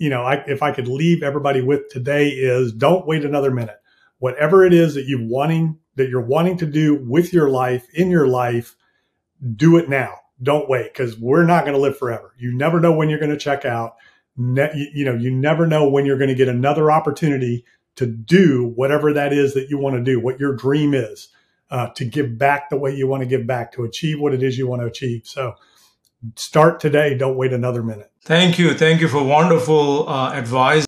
you know, I, if I could leave everybody with today is don't wait another minute. Whatever it is that you wanting that you're wanting to do with your life in your life, do it now. Don't wait because we're not going to live forever. You never know when you're going to check out. Ne- you know, you never know when you're going to get another opportunity to do whatever that is that you want to do, what your dream is, uh, to give back the way you want to give back, to achieve what it is you want to achieve. So start today. Don't wait another minute. Thank you. Thank you for wonderful uh, advice.